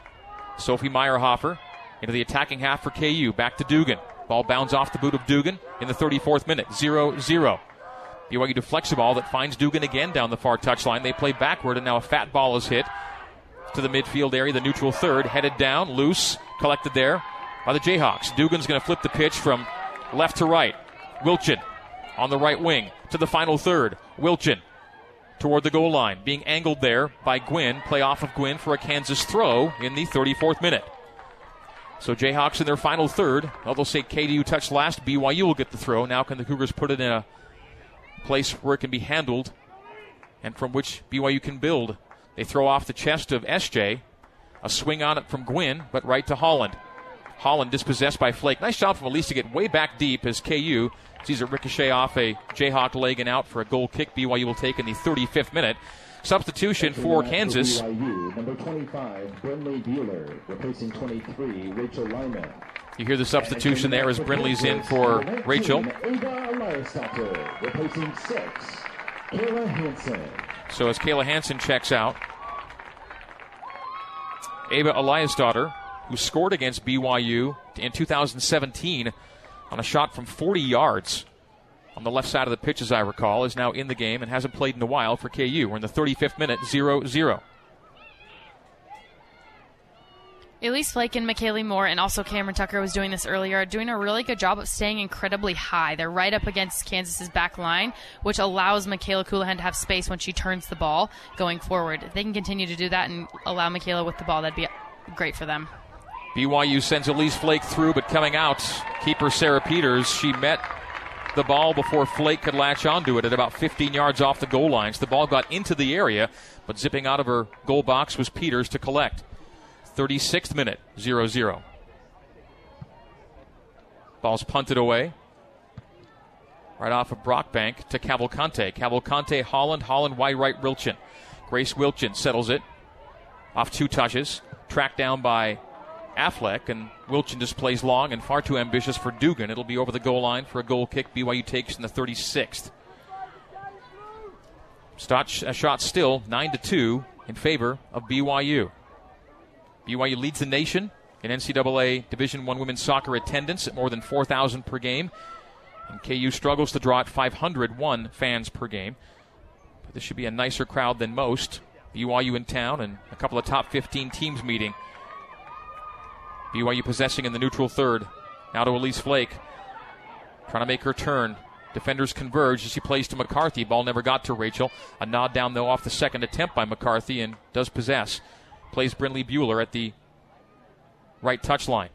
S1: Sophie Meyerhofer into the attacking half for KU. Back to Dugan. Ball bounds off the boot of Dugan in the 34th minute. 0 0. BYU deflects the ball that finds Dugan again down the far touchline. They play backward, and now a fat ball is hit to the midfield area, the neutral third, headed down, loose, collected there by the Jayhawks. Dugan's going to flip the pitch from left to right. Wilchin on the right wing to the final third. Wilchin toward the goal line, being angled there by Gwynn. Play off of Gwynn for a Kansas throw in the 34th minute. So Jayhawks in their final third. Well, they'll say KU touched last. BYU will get the throw. Now can the Cougars put it in a place where it can be handled and from which BYU can build? They throw off the chest of SJ. A swing on it from Gwynn, but right to Holland. Holland dispossessed by Flake. Nice job from Elise to get way back deep as KU sees it ricochet off a Jayhawk leg and out for a goal kick. BYU will take in the 35th minute. Substitution for Kansas.
S3: number 25, Brinley Bueller, replacing 23, Rachel Lyman.
S1: You hear the substitution there as Brinley's in for Rachel.
S3: Replacing 6, Kayla Hansen.
S1: So as Kayla Hansen checks out, Ava Elias' daughter, who scored against BYU in 2017 on a shot from 40 yards on the left side of the pitch, as I recall, is now in the game and hasn't played in a while for KU. We're in the 35th minute, 0 0.
S2: Elise Flake and McKaylee Moore and also Cameron Tucker was doing this earlier, are doing a really good job of staying incredibly high. They're right up against Kansas's back line, which allows Michaela Colohan to have space when she turns the ball going forward. If they can continue to do that and allow Michaela with the ball, that'd be great for them.
S1: BYU sends Elise Flake through, but coming out, keeper Sarah Peters, she met the ball before Flake could latch onto it at about 15 yards off the goal lines. The ball got into the area, but zipping out of her goal box was Peters to collect. 36th minute, 0 0. Ball's punted away. Right off of Brockbank to Cavalcante. Cavalcante, Holland, Holland, wide right, Wilchin. Grace Wilchin settles it off two touches. Tracked down by Affleck, and Wilchin just plays long and far too ambitious for Dugan. It'll be over the goal line for a goal kick. BYU takes in the 36th. Stot, a shot still 9 to 2 in favor of BYU. BYU leads the nation in NCAA Division One women's soccer attendance at more than 4,000 per game, and KU struggles to draw at 501 fans per game. But this should be a nicer crowd than most. BYU in town and a couple of top 15 teams meeting. BYU possessing in the neutral third. Now to Elise Flake. Trying to make her turn. Defenders converge as she plays to McCarthy. Ball never got to Rachel. A nod down, though, off the second attempt by McCarthy and does possess. Plays Brinley Bueller at the right touchline.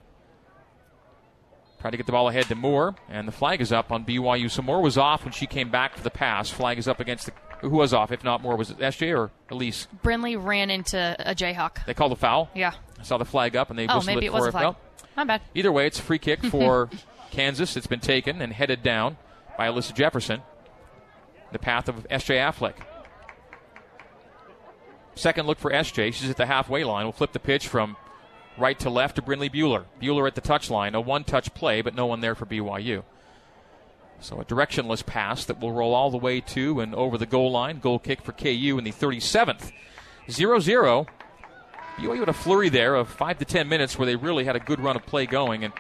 S1: Trying to get the ball ahead to Moore, and the flag is up on BYU. So Moore was off when she came back for the pass. Flag is up against the. Who was off? If not more? was it SJ or Elise?
S2: Brinley ran into a Jayhawk.
S1: They called a foul.
S2: Yeah.
S1: I saw the flag up, and they
S2: Oh,
S1: whistled
S2: maybe
S1: it
S2: it was
S1: for
S2: a flag. My bad.
S1: Either way, it's a free kick for [LAUGHS] Kansas. It's been taken and headed down by Alyssa Jefferson. The path of SJ Affleck. Second look for SJ. She's at the halfway line. We'll flip the pitch from right to left to Brinley Bueller. Bueller at the touchline. A one touch play, but no one there for BYU. So a directionless pass that will roll all the way to and over the goal line. Goal kick for KU in the 37th. 0 0. BYU had a flurry there of five to ten minutes where they really had a good run of play going, and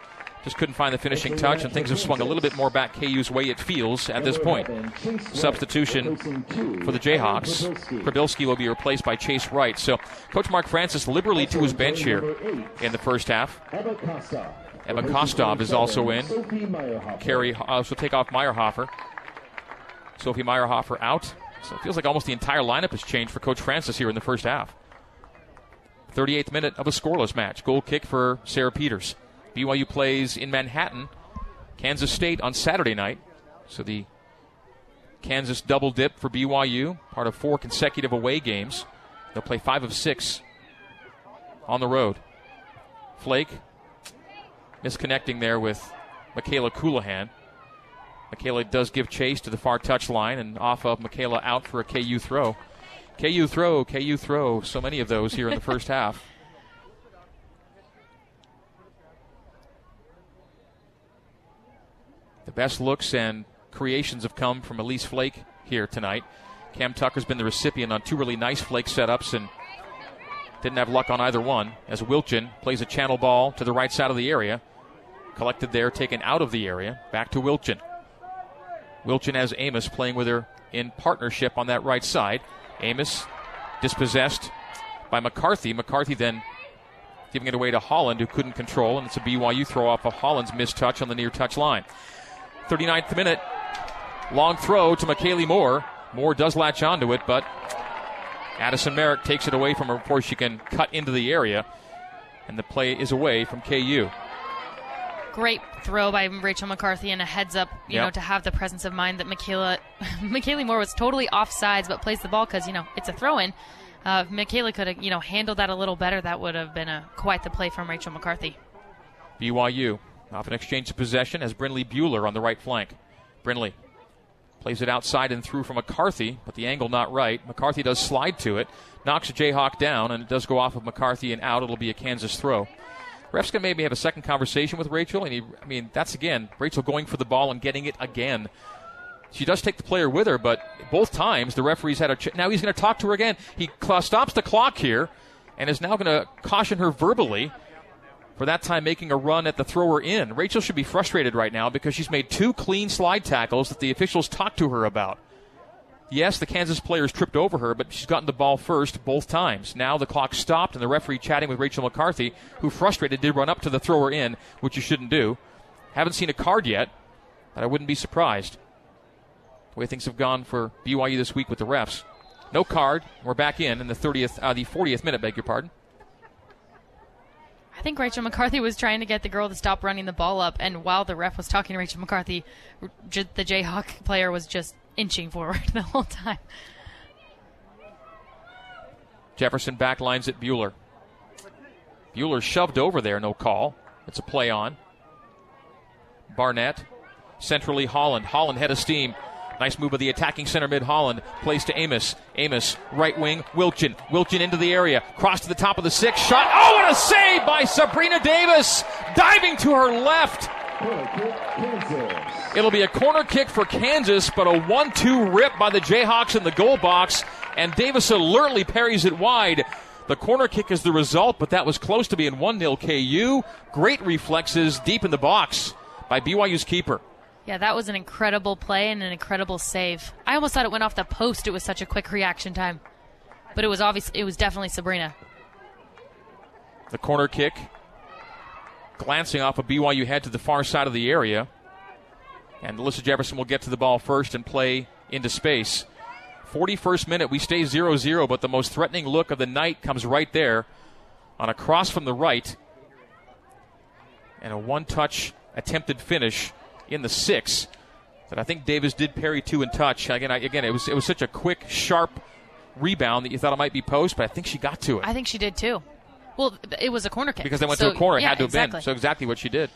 S1: just couldn't find the finishing touch, and things have swung a little bit more back KU's way, it feels, at this point. Substitution for the Jayhawks. Prabilski will be replaced by Chase Wright. So, Coach Mark Francis liberally to his bench here in the first half. Emma Kostov is also in. Carrie uh, will take off Meyerhofer. Sophie Meyerhofer out. So it feels like almost the entire lineup has changed for Coach Francis here in the first half. 38th minute of a scoreless match. Goal kick for Sarah Peters. BYU plays in Manhattan, Kansas State on Saturday night. So the Kansas double dip for BYU, part of four consecutive away games. They'll play five of six on the road. Flake misconnecting there with Michaela Colohan. Michaela does give chase to the far touch line and off of Michaela out for a KU throw. KU throw, KU throw. So many of those here in the first half. [LAUGHS] The best looks and creations have come from Elise Flake here tonight. Cam Tucker's been the recipient on two really nice Flake setups and didn't have luck on either one as Wilchin plays a channel ball to the right side of the area. Collected there, taken out of the area. Back to Wilchin. Wilchin has Amos playing with her in partnership on that right side. Amos dispossessed by McCarthy. McCarthy then giving it away to Holland, who couldn't control, and it's a BYU throw off of Holland's missed touch on the near touch line. 39th minute, long throw to McKaylee Moore. Moore does latch onto it, but Addison Merrick takes it away from her before she can cut into the area, and the play is away from KU
S2: great throw by Rachel McCarthy and a heads up, you yep. know, to have the presence of mind that Michaela, [LAUGHS] McKaylee Moore was totally offsides, but plays the ball because you know it's a throw in. Uh, if Michaela could have you know handled that a little better, that would have been a quite the play from Rachel McCarthy.
S1: BYU off an exchange of possession as Brinley Bueller on the right flank. Brinley plays it outside and through from McCarthy, but the angle not right. McCarthy does slide to it, knocks a Jayhawk down, and it does go off of McCarthy and out. It'll be a Kansas throw. Ref's going to maybe have a second conversation with Rachel. And he, I mean, that's again, Rachel going for the ball and getting it again. She does take the player with her, but both times the referee's had a. Ch- now he's going to talk to her again. He cl- stops the clock here and is now going to caution her verbally for that time making a run at the thrower in. Rachel should be frustrated right now because she's made two clean slide tackles that the officials talked to her about. Yes, the Kansas players tripped over her, but she's gotten the ball first both times. Now the clock stopped, and the referee chatting with Rachel McCarthy, who frustrated did run up to the thrower in, which you shouldn't do. Haven't seen a card yet, but I wouldn't be surprised. The way things have gone for BYU this week with the refs. No card. We're back in in the 30th, uh, the 40th minute. Beg your pardon.
S2: I think Rachel McCarthy was trying to get the girl to stop running the ball up, and while the ref was talking to Rachel McCarthy, the Jayhawk player was just inching forward [LAUGHS] the whole time.
S1: Jefferson backlines at Bueller. Bueller shoved over there, no call. It's a play on. Barnett, centrally Holland. Holland head of steam. Nice move of the attacking center mid Holland. Plays to Amos. Amos, right wing, Wilchin. Wilchin into the area. Cross to the top of the six. Shot. Oh, what a save by Sabrina Davis. Diving to her left. It'll be a corner kick for Kansas, but a 1 2 rip by the Jayhawks in the goal box, and Davis alertly parries it wide. The corner kick is the result, but that was close to being 1 0 KU. Great reflexes deep in the box by BYU's keeper.
S2: Yeah, that was an incredible play and an incredible save. I almost thought it went off the post. It was such a quick reaction time. But it was obvious it was definitely Sabrina.
S1: The corner kick glancing off a of BYU head to the far side of the area. And Alyssa Jefferson will get to the ball first and play into space. 41st minute, we stay 0 0, but the most threatening look of the night comes right there on a cross from the right. And a one touch attempted finish in the six that I think Davis did parry two in touch. Again, I, again, it was it was such a quick, sharp rebound that you thought it might be post, but I think she got to it.
S2: I think she did too. Well, it was a corner kick
S1: because they went
S2: so,
S1: to a corner. It
S2: yeah,
S1: had to
S2: exactly.
S1: have been so exactly what she did.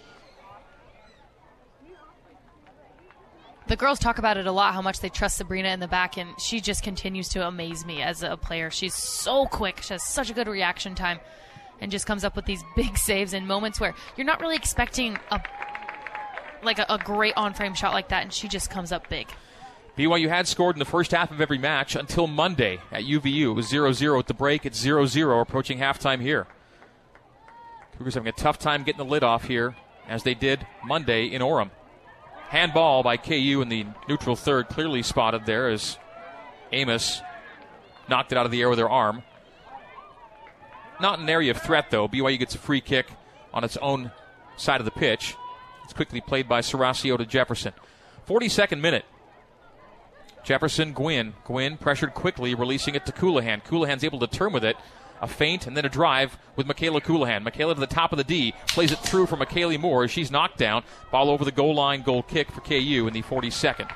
S2: The girls talk about it a lot, how much they trust Sabrina in the back, and she just continues to amaze me as a player. She's so quick. She has such a good reaction time and just comes up with these [LAUGHS] big saves in moments where you're not really expecting a like a, a great on-frame shot like that, and she just comes up big.
S1: BYU had scored in the first half of every match until Monday at UVU. It was 0 0 at the break. It's 0 0 approaching halftime here. Cougars having a tough time getting the lid off here as they did Monday in Orem. Handball by KU in the neutral third, clearly spotted there as Amos knocked it out of the air with her arm. Not an area of threat, though. BYU gets a free kick on its own side of the pitch. It's quickly played by Serasio to Jefferson. 42nd minute. Jefferson, Gwynn. Gwynn pressured quickly, releasing it to Colohan. Colohan's able to turn with it. A feint and then a drive with Michaela Colohan. Michaela to the top of the D. Plays it through for McKaylee Moore as she's knocked down. Ball over the goal line, goal kick for KU in the 42nd.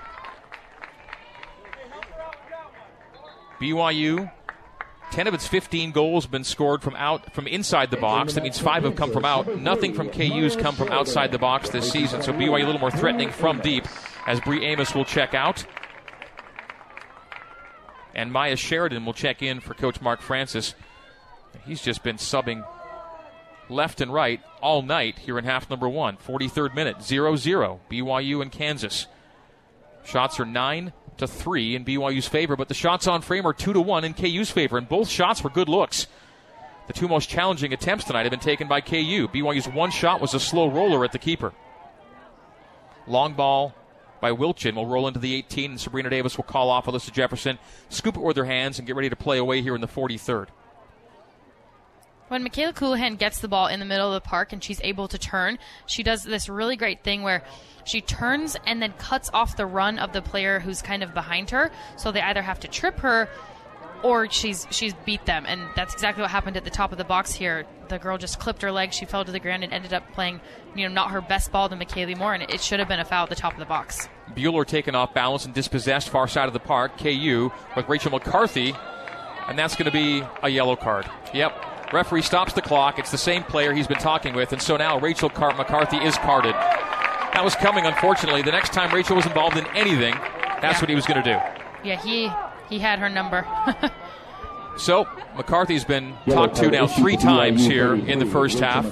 S1: BYU 10 of its 15 goals have been scored from out from inside the box. That means five have come from out. Nothing from KU's come from outside the box this season. So BYU a little more threatening from deep as Bree Amos will check out. And Maya Sheridan will check in for Coach Mark Francis. He's just been subbing left and right all night here in half number one. 43rd minute, 0 0. BYU and Kansas. Shots are 9 to three in BYU's favor, but the shots on frame are two to one in KU's favor, and both shots were good looks. The two most challenging attempts tonight have been taken by KU. BYU's one shot was a slow roller at the keeper. Long ball by Wilchin will roll into the 18, and Sabrina Davis will call off Alyssa Jefferson, scoop it with her hands, and get ready to play away here in the 43rd.
S2: When Michaela Colohan gets the ball in the middle of the park and she's able to turn, she does this really great thing where she turns and then cuts off the run of the player who's kind of behind her. So they either have to trip her or she's she's beat them, and that's exactly what happened at the top of the box here. The girl just clipped her leg, she fell to the ground, and ended up playing, you know, not her best ball to McKaylee Moore, and it should have been a foul at the top of the box.
S1: Bueller taken off balance and dispossessed far side of the park. KU with Rachel McCarthy, and that's going to be a yellow card. Yep. Referee stops the clock. It's the same player he's been talking with, and so now Rachel Car- McCarthy is carded. That was coming, unfortunately. The next time Rachel was involved in anything, that's yeah. what he was going to do.
S2: Yeah, he he had her number. [LAUGHS]
S1: so McCarthy's been talked to now three times here in the first half.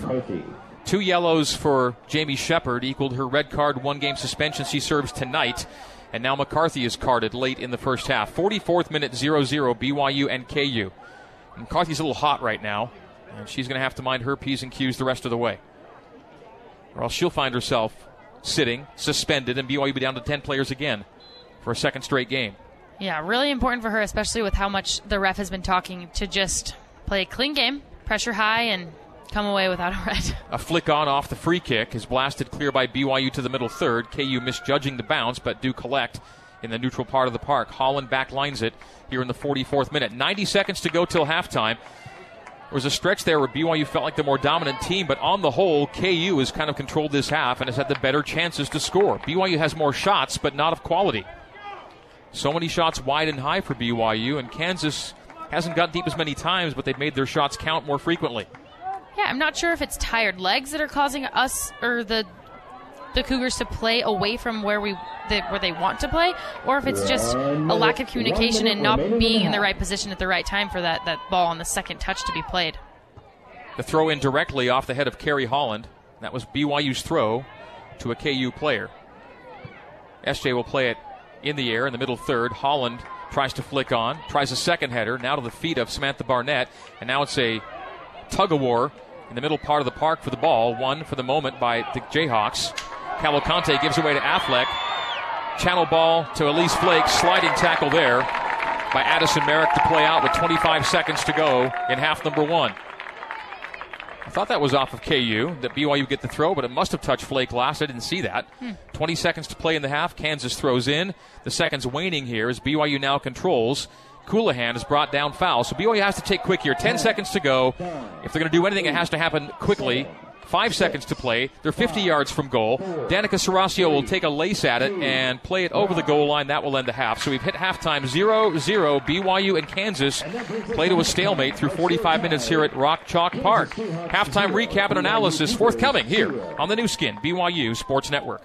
S1: Two yellows for Jamie Shepard equaled her red card, one game suspension she serves tonight. And now McCarthy is carded late in the first half. 44th minute 0 0 BYU and KU. McCarthy's a little hot right now, and she's going to have to mind her P's and Q's the rest of the way. Or else she'll find herself sitting, suspended, and BYU be down to 10 players again for a second straight game.
S2: Yeah, really important for her, especially with how much the ref has been talking to just play a clean game, pressure high, and come away without a [LAUGHS] red.
S1: A flick on off the free kick is blasted clear by BYU to the middle third. KU misjudging the bounce, but do collect in the neutral part of the park. Holland backlines it here in the 44th minute. 90 seconds to go till halftime. There was a stretch there where BYU felt like the more dominant team, but on the whole, KU has kind of controlled this half and has had the better chances to score. BYU has more shots, but not of quality. So many shots wide and high for BYU, and Kansas hasn't got deep as many times, but they've made their shots count more frequently.
S2: Yeah, I'm not sure if it's tired legs that are causing us or the the Cougars to play away from where we the, where they want to play, or if it's just a lack of communication and not being in the right position at the right time for that, that ball on the second touch to be played.
S1: The throw in directly off the head of Kerry Holland. That was BYU's throw to a KU player. SJ will play it in the air in the middle third. Holland tries to flick on, tries a second header, now to the feet of Samantha Barnett, and now it's a tug of war in the middle part of the park for the ball. One for the moment by the Jayhawks. Cavalcante gives away to Affleck. Channel ball to Elise Flake. Sliding tackle there by Addison Merrick to play out with 25 seconds to go in half number one. I thought that was off of KU, that BYU get the throw, but it must have touched Flake last. I didn't see that. Hmm. 20 seconds to play in the half. Kansas throws in. The seconds waning here as BYU now controls. Colohan is brought down foul. So BYU has to take quick here. 10 seconds to go. If they're going to do anything, it has to happen quickly. Five seconds to play. They're 50 ah. yards from goal. Danica Serasio will take a lace at it and play it over the goal line. That will end the half. So we've hit halftime 0 0. BYU and Kansas play to a stalemate through 45 minutes here at Rock Chalk Park. Halftime recap and analysis forthcoming here on the new Skin, BYU Sports Network.